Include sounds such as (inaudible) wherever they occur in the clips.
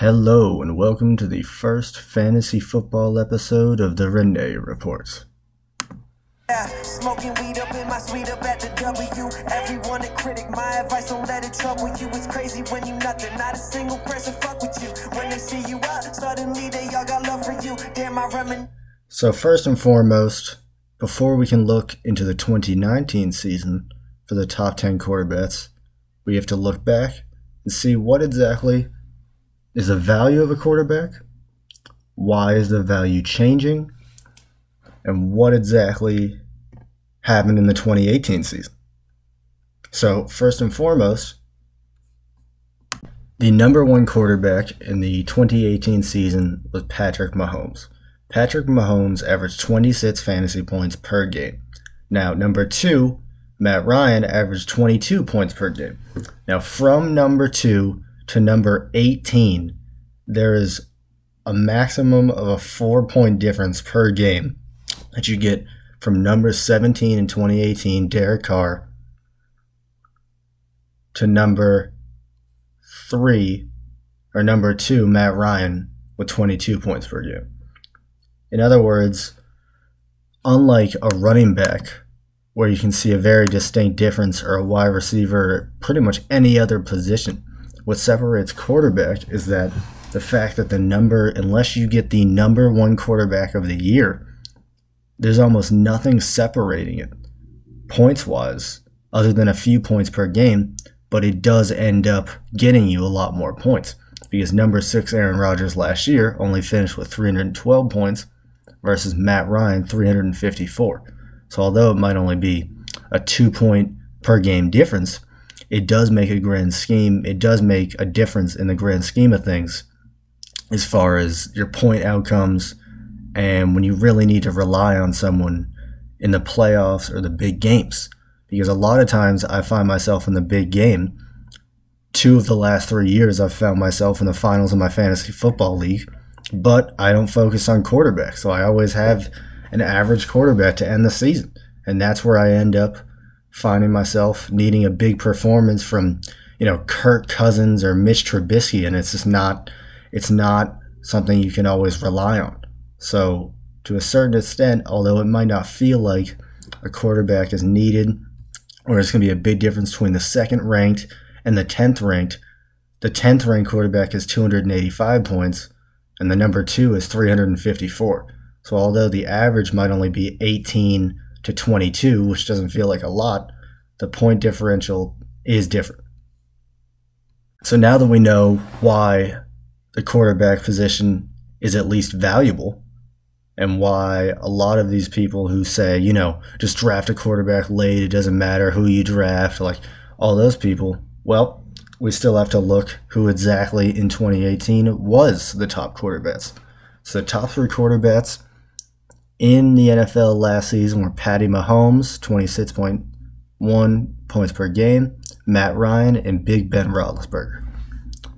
Hello, and welcome to the first fantasy football episode of the Renee Reports. Smoking weed up in my suite up at the W. Everyone a critic, my advice don't let it trouble you. It's crazy when you nothing, not a single person fuck with you. When they see you out, suddenly they all got love for you. Damn, I remin. So, first and foremost, before we can look into the 2019 season for the top 10 quarterbacks, we have to look back and see what exactly is the value of a quarterback, why is the value changing, and what exactly happened in the 2018 season. So, first and foremost, the number one quarterback in the 2018 season was Patrick Mahomes. Patrick Mahomes averaged 26 fantasy points per game. Now, number two, Matt Ryan averaged 22 points per game. Now, from number two to number 18, there is a maximum of a four point difference per game that you get from number 17 in 2018, Derek Carr, to number three or number two, Matt Ryan, with 22 points per game. In other words, unlike a running back where you can see a very distinct difference or a wide receiver, pretty much any other position, what separates quarterback is that the fact that the number, unless you get the number one quarterback of the year, there's almost nothing separating it points wise, other than a few points per game, but it does end up getting you a lot more points because number six Aaron Rodgers last year only finished with 312 points versus Matt Ryan 354. So although it might only be a two point per game difference, it does make a grand scheme. It does make a difference in the grand scheme of things as far as your point outcomes and when you really need to rely on someone in the playoffs or the big games. Because a lot of times I find myself in the big game. Two of the last three years, I've found myself in the finals of my fantasy football league, but I don't focus on quarterback. So I always have an average quarterback to end the season. And that's where I end up finding myself needing a big performance from, you know, Kirk Cousins or Mitch Trubisky. And it's just not, it's not something you can always rely on. So, to a certain extent, although it might not feel like a quarterback is needed, or it's going to be a big difference between the second ranked and the 10th ranked, the 10th ranked quarterback is 285 points, and the number two is 354. So, although the average might only be 18 to 22, which doesn't feel like a lot, the point differential is different. So, now that we know why the quarterback position is at least valuable, and why a lot of these people who say, you know, just draft a quarterback late, it doesn't matter who you draft, like all those people, well, we still have to look who exactly in 2018 was the top quarterbacks. So the top three quarterbacks in the NFL last season were Patty Mahomes, 26.1 points per game, Matt Ryan, and Big Ben Roethlisberger.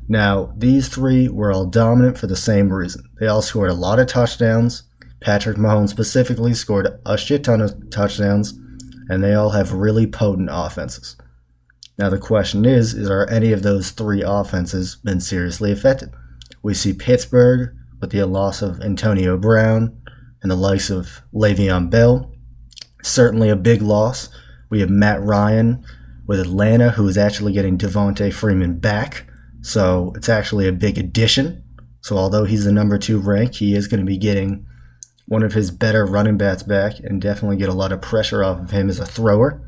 Now, these three were all dominant for the same reason. They all scored a lot of touchdowns Patrick Mahomes specifically scored a shit ton of touchdowns, and they all have really potent offenses. Now the question is, is are any of those three offenses been seriously affected? We see Pittsburgh with the loss of Antonio Brown and the likes of Le'Veon Bell. Certainly a big loss. We have Matt Ryan with Atlanta, who is actually getting Devonta Freeman back. So it's actually a big addition. So although he's the number two rank, he is going to be getting one of his better running backs back and definitely get a lot of pressure off of him as a thrower.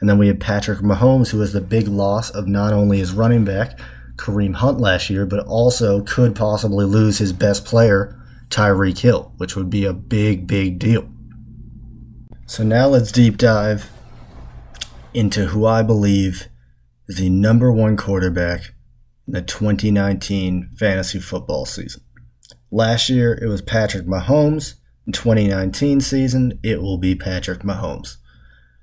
And then we have Patrick Mahomes, who was the big loss of not only his running back, Kareem Hunt last year, but also could possibly lose his best player, Tyreek Hill, which would be a big, big deal. So now let's deep dive into who I believe is the number one quarterback in the 2019 fantasy football season. Last year, it was Patrick Mahomes. In 2019 season, it will be Patrick Mahomes.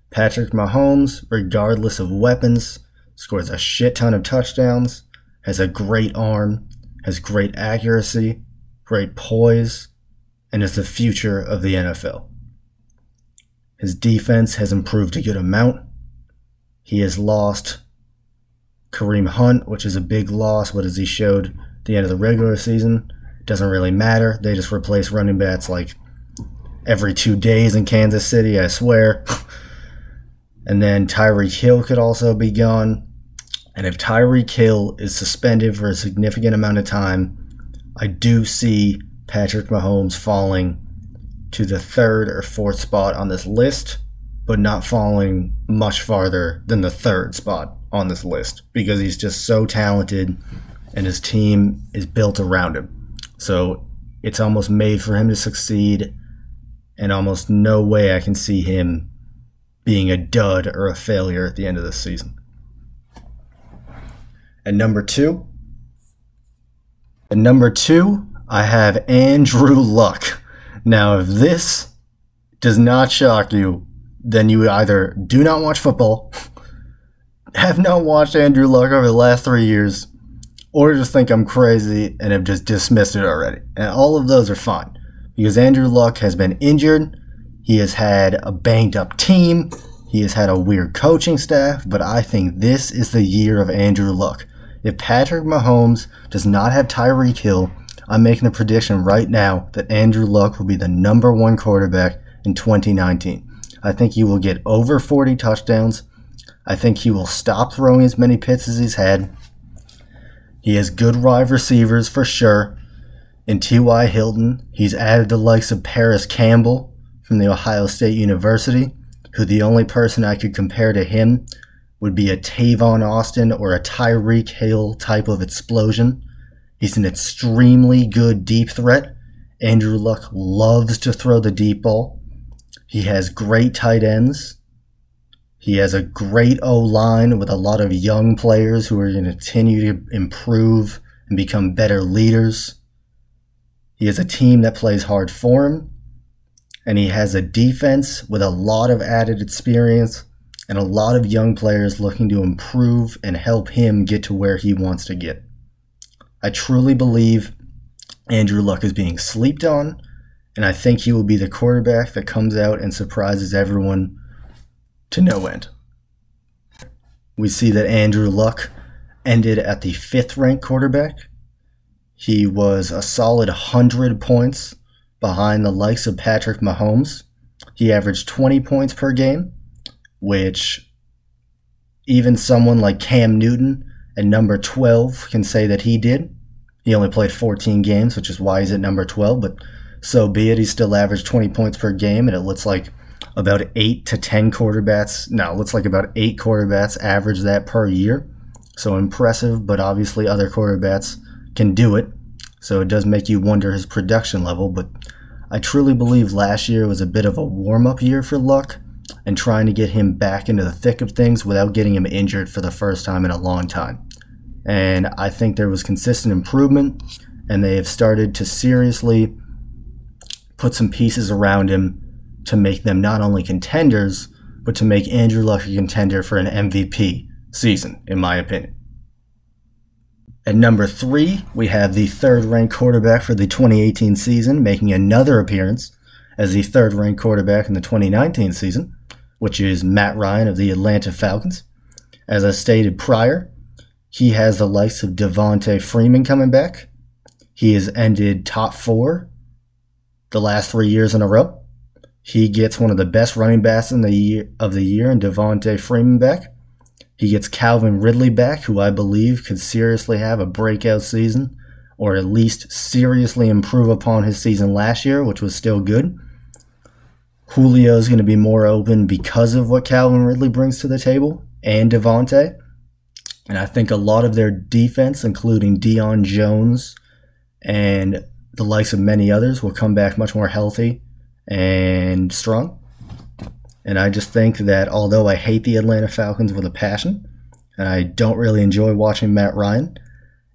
Patrick Mahomes, regardless of weapons, scores a shit ton of touchdowns, has a great arm, has great accuracy, great poise, and is the future of the NFL. His defense has improved a good amount. He has lost Kareem Hunt, which is a big loss, but as he showed the end of the regular season? Doesn't really matter. They just replace running backs like every two days in Kansas City, I swear. (laughs) and then Tyreek Hill could also be gone. And if Tyreek Hill is suspended for a significant amount of time, I do see Patrick Mahomes falling to the third or fourth spot on this list, but not falling much farther than the third spot on this list because he's just so talented and his team is built around him. So it's almost made for him to succeed, and almost no way I can see him being a dud or a failure at the end of the season. And number two, at number two, I have Andrew Luck. Now, if this does not shock you, then you either do not watch football, (laughs) have not watched Andrew Luck over the last three years, or just think I'm crazy and have just dismissed it already. And all of those are fine because Andrew Luck has been injured. He has had a banged up team. He has had a weird coaching staff, but I think this is the year of Andrew Luck. If Patrick Mahomes does not have Tyreek Hill, I'm making the prediction right now that Andrew Luck will be the number one quarterback in 2019. I think he will get over 40 touchdowns. I think he will stop throwing as many picks as he's had. He has good wide receivers for sure. In T.Y. Hilton, he's added the likes of Parris Campbell from the Ohio State University, who the only person I could compare to him would be a Tavon Austin or a Tyreek Hill type of explosion. He's an extremely good deep threat. Andrew Luck loves to throw the deep ball. He has great tight ends. He has a great O line with a lot of young players who are going to continue to improve and become better leaders. He has a team that plays hard for him. And he has a defense with a lot of added experience and a lot of young players looking to improve and help him get to where he wants to get. I truly believe Andrew Luck is being slept on, and I think he will be the quarterback that comes out and surprises everyone to no end. We see that Andrew Luck ended at the fifth ranked quarterback. He was a solid 100 points behind the likes of Patrick Mahomes. He averaged 20 points per game which even someone like Cam Newton at number 12 can say that he did. He only played 14 games, which is why he's at number 12, but so be it. He still averaged 20 points per game, and it looks like about 8 to 10 quarterbacks. No, it looks like about 8 quarterbacks average that per year. So impressive, but obviously other quarterbacks can do it. So it does make you wonder his production level, but I truly believe last year was a bit of a warm up year for Luck and trying to get him back into the thick of things without getting him injured for the first time in a long time. And I think there was consistent improvement, and they have started to seriously put some pieces around him to make them not only contenders, but to make Andrew Luck a contender for an MVP season, in my opinion. At number three, we have the third ranked quarterback for the 2018 season, making another appearance as the third ranked quarterback in the 2019 season which is Matt Ryan of the Atlanta Falcons. As I stated prior, he has the likes of Devonta Freeman coming back. He has ended top four the last three years in a row. He gets one of the best running backs in the year, of the year in Devonta Freeman back. He gets Calvin Ridley back, who I believe could seriously have a breakout season, or at least seriously improve upon his season last year, which was still good. Julio is going to be more open because of what Calvin Ridley brings to the table and Devonta. And I think a lot of their defense, including Deion Jones and the likes of many others, will come back much more healthy and strong. And I just think that although I hate the Atlanta Falcons with a passion, and I don't really enjoy watching Matt Ryan,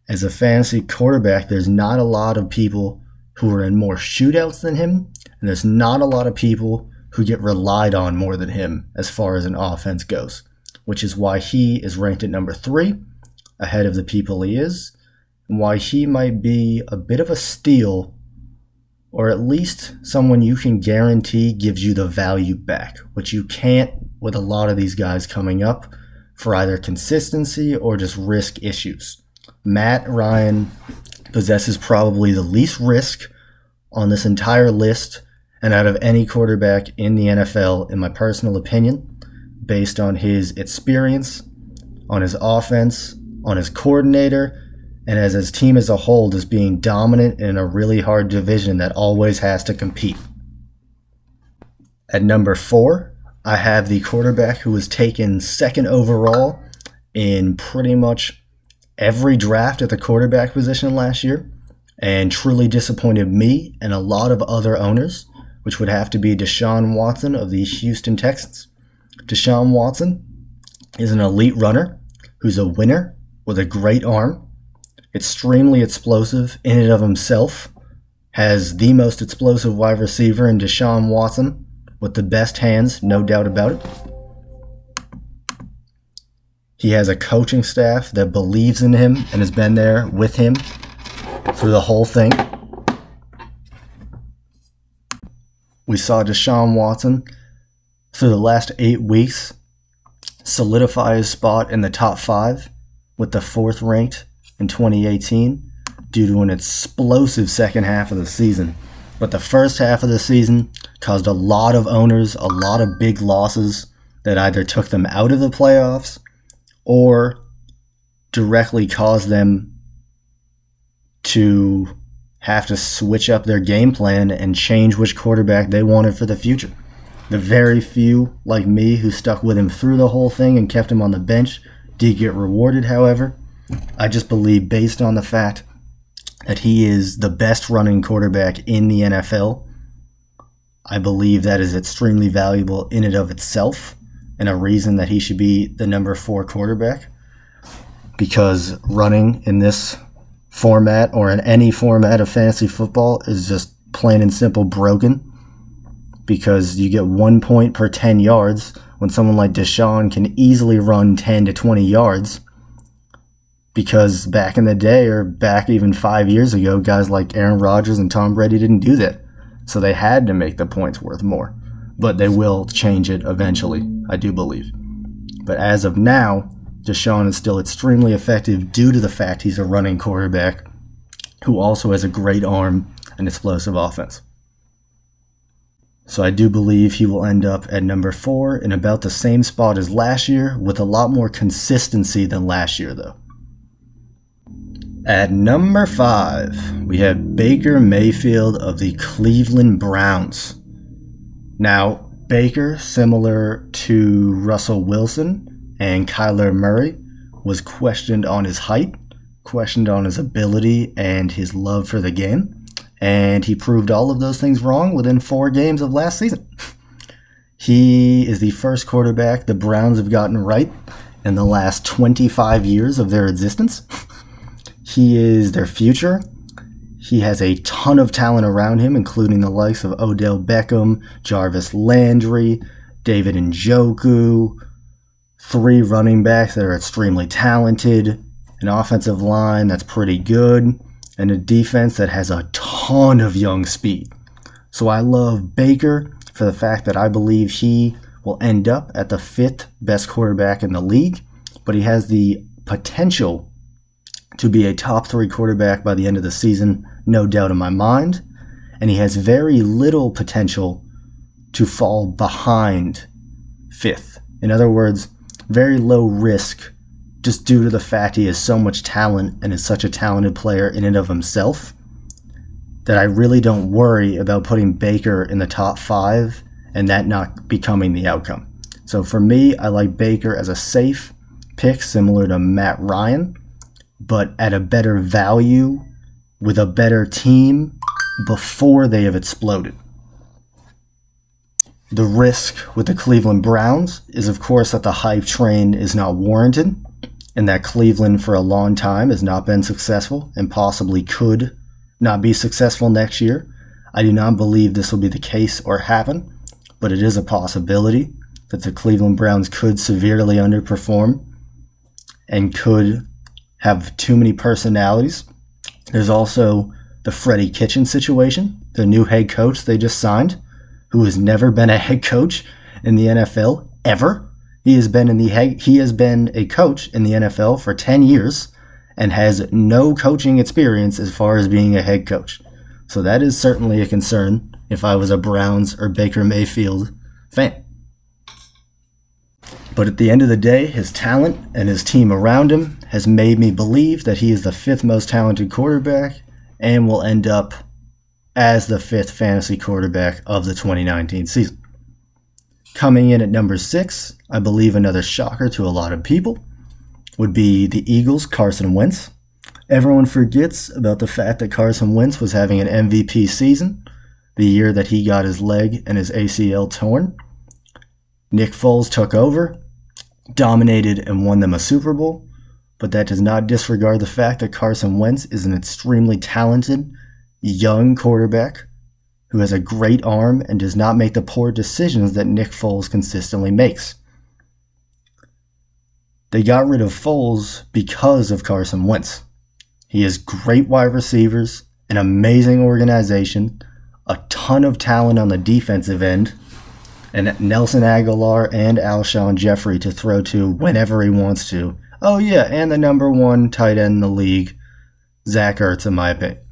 as a fantasy quarterback, there's not a lot of people who are in more shootouts than him and there's not a lot of people who get relied on more than him as far as an offense goes, which is why he is ranked at number three ahead of the people he is, and why he might be a bit of a steal, or at least someone you can guarantee gives you the value back, which you can't with a lot of these guys coming up for either consistency or just risk issues. Matt Ryan possesses probably the least risk on this entire list and out of any quarterback in the NFL, in my personal opinion, based on his experience, on his offense, on his coordinator, and as his team as a whole just being dominant in a really hard division that always has to compete. At number four, I have the quarterback who was taken second overall in pretty much every draft at the quarterback position last year and truly disappointed me and a lot of other owners, which would have to be Deshaun Watson of the Houston Texans. Deshaun Watson is an elite runner who's a winner with a great arm, extremely explosive in and of himself, has the most explosive wide receiver in Deshaun Watson with the best hands, no doubt about it. He has a coaching staff that believes in him and has been there with him through the whole thing. We saw Deshaun Watson through the last eight weeks solidify his spot in the top five with the fourth ranked in 2018 due to an explosive second half of the season. But the first half of the season caused a lot of owners a lot of big losses that either took them out of the playoffs or directly caused them to have to switch up their game plan and change which quarterback they wanted for the future. The very few, like me, who stuck with him through the whole thing and kept him on the bench did get rewarded, however. I just believe, based on the fact that he is the best running quarterback in the NFL, I believe that is extremely valuable in and of itself and a reason that he should be the number four quarterback. Because running in this format or in any format of fantasy football is just plain and simple broken because you get one point per 10 yards when someone like Deshaun can easily run 10 to 20 yards. Because back in the day, or back even five years ago, guys like Aaron Rodgers and Tom Brady didn't do that. So they had to make the points worth more. But they will change it eventually, I do believe. But as of now, Deshaun is still extremely effective due to the fact he's a running quarterback who also has a great arm and explosive offense. So I do believe he will end up at number four in about the same spot as last year, with a lot more consistency than last year, though. At number five, we have Baker Mayfield of the Cleveland Browns. Now, Baker, similar to Russell Wilson, and Kyler Murray was questioned on his height, questioned on his ability and his love for the game, and he proved all of those things wrong within four games of last season. (laughs) he is the first quarterback the Browns have gotten right in the last 25 years of their existence. (laughs) he is their future. He has a ton of talent around him, including the likes of Odell Beckham, Jarvis Landry, David Njoku, three running backs that are extremely talented, an offensive line that's pretty good, and a defense that has a ton of young speed. So I love Baker for the fact that I believe he will end up at the fifth best quarterback in the league, but he has the potential to be a top three quarterback by the end of the season, no doubt in my mind. And he has very little potential to fall behind fifth. In other words, very low risk just due to the fact he has so much talent and is such a talented player in and of himself that I really don't worry about putting Baker in the top five and that not becoming the outcome. So for me, I like Baker as a safe pick, similar to Matt Ryan, but at a better value with a better team before they have exploded. The risk with the Cleveland Browns is, of course, that the hype train is not warranted and that Cleveland for a long time has not been successful and possibly could not be successful next year. I do not believe this will be the case or happen, but it is a possibility that the Cleveland Browns could severely underperform and could have too many personalities. There's also the Freddie Kitchen situation, the new head coach they just signed who has never been a head coach in the NFL ever. He has been in the he has been a coach in the NFL for 10 years and has no coaching experience as far as being a head coach. So that is certainly a concern if I was a Browns or Baker Mayfield fan. But at the end of the day, his talent and his team around him has made me believe that he is the fifth most talented quarterback and will end up as the fifth fantasy quarterback of the 2019 season. Coming in at number six, I believe another shocker to a lot of people would be the Eagles' Carson Wentz. Everyone forgets about the fact that Carson Wentz was having an MVP season the year that he got his leg and his ACL torn. Nick Foles took over, dominated, and won them a Super Bowl, but that does not disregard the fact that Carson Wentz is an extremely talented, young quarterback who has a great arm and does not make the poor decisions that Nick Foles consistently makes. They got rid of Foles because of Carson Wentz. He has great wide receivers, an amazing organization, a ton of talent on the defensive end, and Nelson Agholor and Alshon Jeffery to throw to whenever he wants to. Oh, yeah, and the number one tight end in the league, Zach Ertz, in my opinion.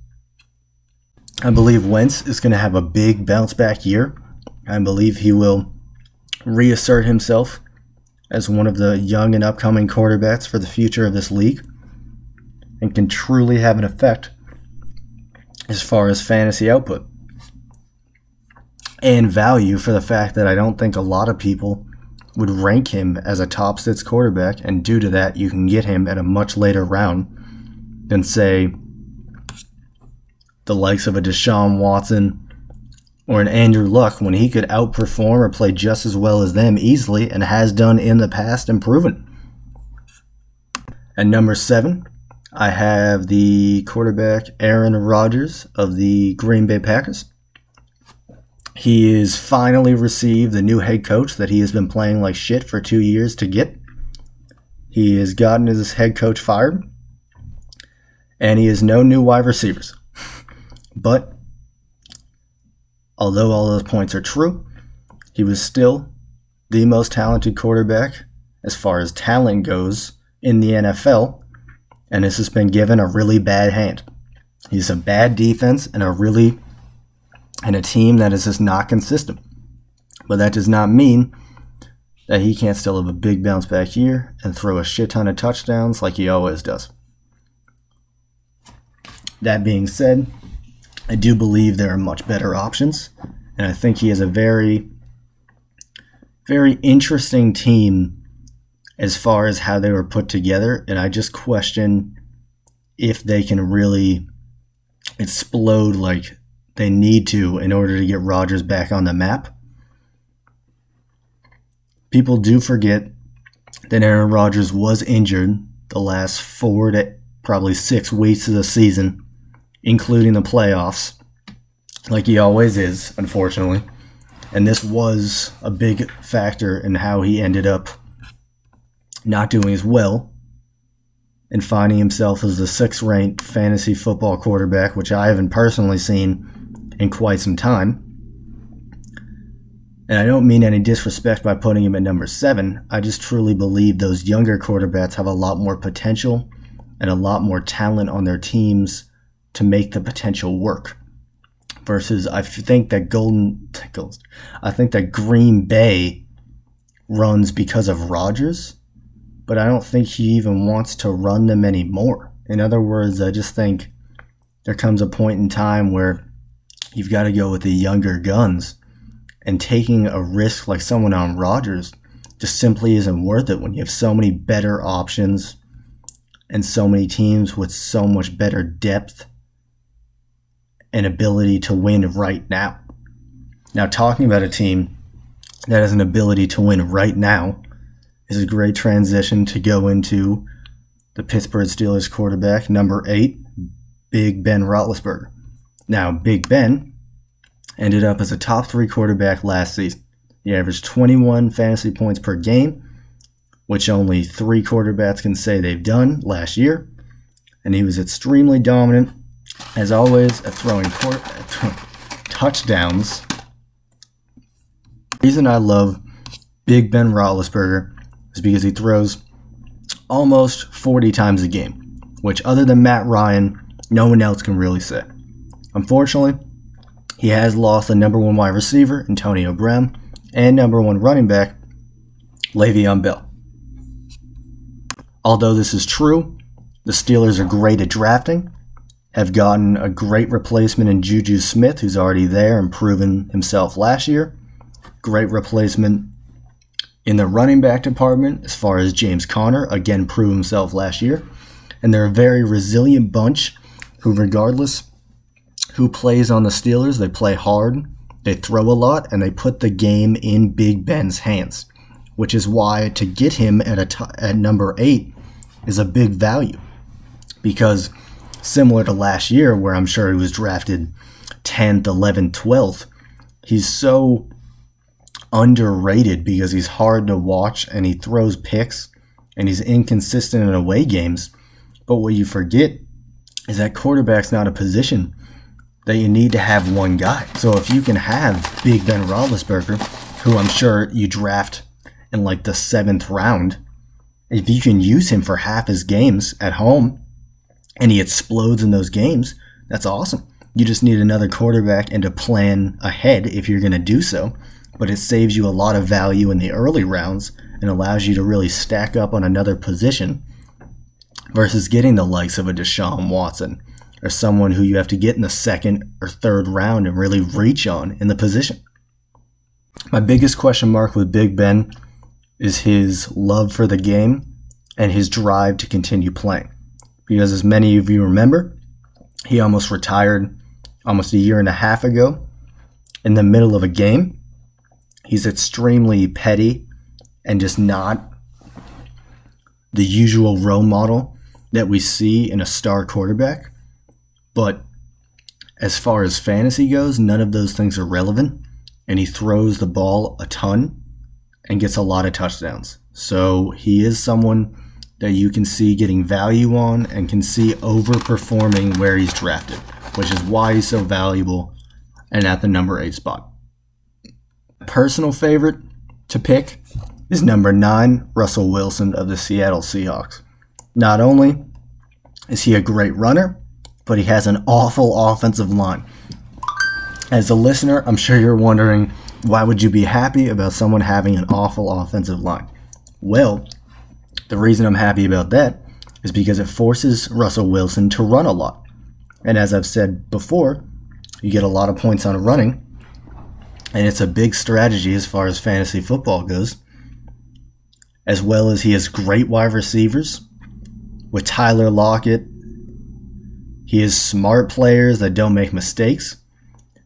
I believe Wentz is going to have a big bounce back year. I believe he will reassert himself as one of the young and upcoming quarterbacks for the future of this league and can truly have an effect as far as fantasy output and value for the fact that I don't think a lot of people would rank him as a top six quarterback, and due to that, you can get him at a much later round than, say, the likes of a Deshaun Watson or an Andrew Luck when he could outperform or play just as well as them easily and has done in the past and proven. At number seven, I have the quarterback Aaron Rodgers of the Green Bay Packers. He has finally received the new head coach that he has been playing like shit for two years to get. He has gotten his head coach fired, and he has no new wide receivers. But although all those points are true, he was still the most talented quarterback as far as talent goes in the NFL, and this has been given a really bad hand. He's a bad defense and a really and a team that is just not consistent. But that does not mean that he can't still have a big bounce back year and throw a shit ton of touchdowns like he always does. That being said, I do believe there are much better options, and I think he has a very, very interesting team as far as how they were put together, and I just question if they can really explode like they need to in order to get Rodgers back on the map. People do forget that Aaron Rodgers was injured the last four to probably six weeks of the season, including the playoffs, like he always is, unfortunately. And this was a big factor in how he ended up not doing as well and finding himself as the sixth ranked fantasy football quarterback, which I haven't personally seen in quite some time. And I don't mean any disrespect by putting him at number seven. I just truly believe those younger quarterbacks have a lot more potential and a lot more talent on their teams to make the potential work. Versus, I think that Golden, I think that Green Bay runs because of Rodgers, but I don't think he even wants to run them anymore. In other words, I just think there comes a point in time where you've got to go with the younger guns. And taking a risk like someone on Rodgers just simply isn't worth it when you have so many better options and so many teams with so much better depth and ability to win right now. Now, talking about a team that has an ability to win right now is a great transition to go into the Pittsburgh Steelers quarterback, number eight, Big Ben Roethlisberger. Now, Big Ben ended up as a top three quarterback last season. He averaged 21 fantasy points per game, which only three quarterbacks can say they've done last year. And he was extremely dominant, as always, at throwing touchdowns. The reason I love Big Ben Roethlisberger is because he throws almost 40 times a game, which, other than Matt Ryan, no one else can really say. Unfortunately, he has lost the number one wide receiver, Antonio Brown, and number one running back, Le'Veon Bell. Although this is true, the Steelers are great at drafting, have gotten a great replacement in Juju Smith, who's already there and proven himself last year. Great replacement in the running back department as far as James Conner, again, proved himself last year. And they're a very resilient bunch who, regardless who plays on the Steelers, they play hard, they throw a lot, and they put the game in Big Ben's hands, which is why to get him at, a t- at number eight is a big value. Because similar to last year, where I'm sure he was drafted 10th, 11th, 12th, he's so underrated because he's hard to watch and he throws picks and he's inconsistent in away games. But what you forget is that quarterback's not a position that you need to have one guy. So if you can have Big Ben Roethlisberger, who I'm sure you draft in like the seventh round, if you can use him for half his games at home and he explodes in those games, that's awesome. You just need another quarterback and to plan ahead if you're going to do so. But it saves you a lot of value in the early rounds and allows you to really stack up on another position versus getting the likes of a Deshaun Watson or someone who you have to get in the second or third round and really reach on in the position. My biggest question mark with Big Ben is his love for the game and his drive to continue playing. Because as many of you remember, he almost retired almost a year and a half ago in the middle of a game. He's extremely petty and just not the usual role model that we see in a star quarterback. But as far as fantasy goes, none of those things are relevant. And he throws the ball a ton and gets a lot of touchdowns. So he is someone that you can see getting value on and can see overperforming where he's drafted, which is why he's so valuable and at the number eight spot. Personal favorite to pick is number nine, Russell Wilson of the Seattle Seahawks. Not only is he a great runner, but he has an awful offensive line. As a listener, I'm sure you're wondering why would you be happy about someone having an awful offensive line? Well, the reason I'm happy about that is because it forces Russell Wilson to run a lot. And as I've said before, you get a lot of points on running, and it's a big strategy as far as fantasy football goes. As well as he has great wide receivers with Tyler Lockett. He has smart players that don't make mistakes,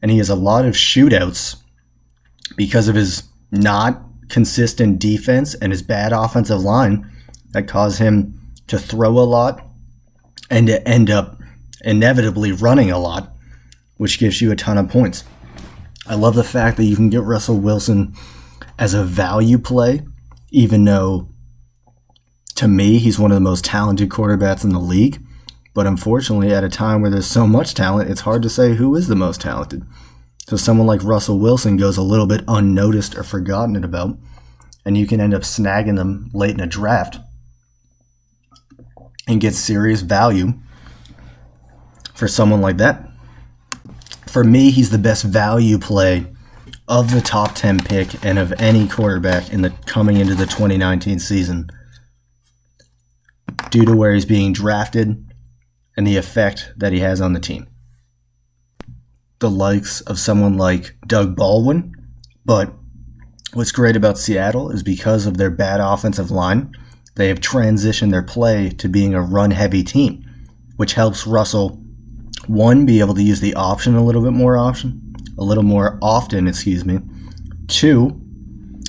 and he has a lot of shootouts because of his not consistent defense and his bad offensive line that cause him to throw a lot and to end up inevitably running a lot, which gives you a ton of points. I love the fact that you can get Russell Wilson as a value play, even though to me he's one of the most talented quarterbacks in the league. But unfortunately, at a time where there's so much talent, it's hard to say who is the most talented. So someone like Russell Wilson goes a little bit unnoticed or forgotten about, and you can end up snagging them late in a draft and get serious value for someone like that. For me, he's the best value play of the top 10 pick and of any quarterback in the coming into the 2019 season due to where he's being drafted and the effect that he has on the team. The likes of someone like Doug Baldwin, but what's great about Seattle is because of their bad offensive line, they have transitioned their play to being a run heavy team, which helps Russell one be able to use the option a little bit more option, a little more often, excuse me. Two,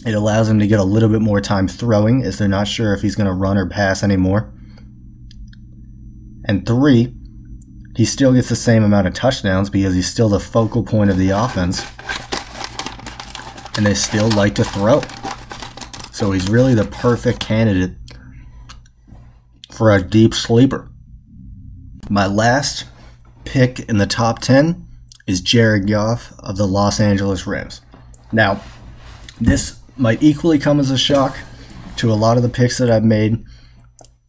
it allows him to get a little bit more time throwing as they're not sure if he's going to run or pass anymore. And three, he still gets the same amount of touchdowns because he's still the focal point of the offense. And they still like to throw. So he's really the perfect candidate for a deep sleeper. My last pick in the top 10 is Jared Goff of the Los Angeles Rams. Now, this might equally come as a shock to a lot of the picks that I've made,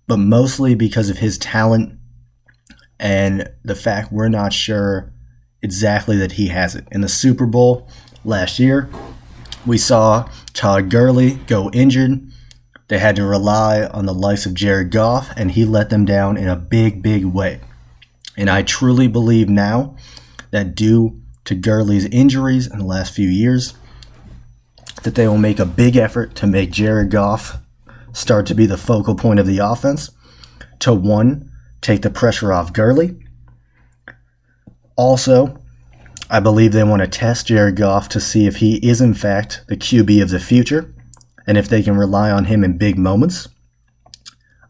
but mostly because of his talent and the fact we're not sure exactly that he has it. In the Super Bowl last year, we saw Todd Gurley go injured. They had to rely on the likes of Jared Goff, and he let them down in a big, big way. And I truly believe now that due to Gurley's injuries in the last few years, that they will make a big effort to make Jared Goff start to be the focal point of the offense. To one, take the pressure off Gurley. Also, I believe they want to test Jared Goff to see if he is, in fact, the QB of the future and if they can rely on him in big moments.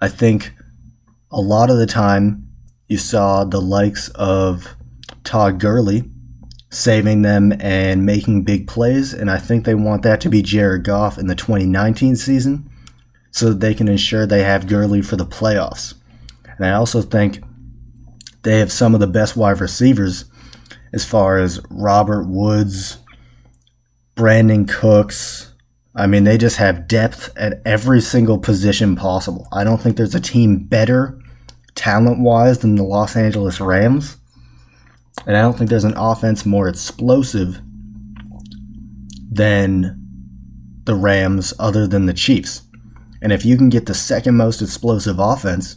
I think a lot of the time you saw the likes of Todd Gurley saving them and making big plays, and I think they want that to be Jared Goff in the 2019 season so that they can ensure they have Gurley for the playoffs. And I also think they have some of the best wide receivers as far as Robert Woods, Brandin Cooks. I mean, they just have depth at every single position possible. I don't think there's a team better talent wise than the Los Angeles Rams. And I don't think there's an offense more explosive than the Rams other than the Chiefs. And if you can get the second most explosive offense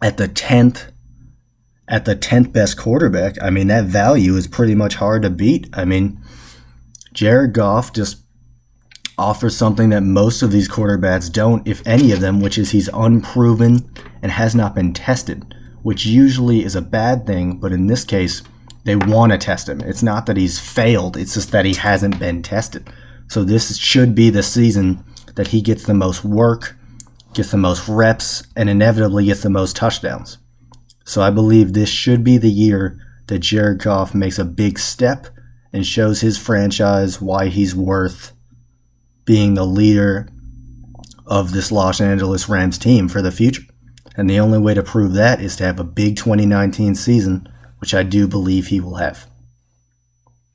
at the 10th at the 10th best quarterback, I mean, that value is pretty much hard to beat. I mean, Jared Goff just offers something that most of these quarterbacks don't, if any of them, which is he's unproven and has not been tested, which usually is a bad thing, but in this case, they want to test him. It's not that he's failed, it's just that he hasn't been tested. So this should be the season that he gets the most work, gets the most reps, and inevitably gets the most touchdowns. So I believe this should be the year that Jared Goff makes a big step and shows his franchise why he's worth being the leader of this Los Angeles Rams team for the future. And the only way to prove that is to have a big 2019 season, which I do believe he will have.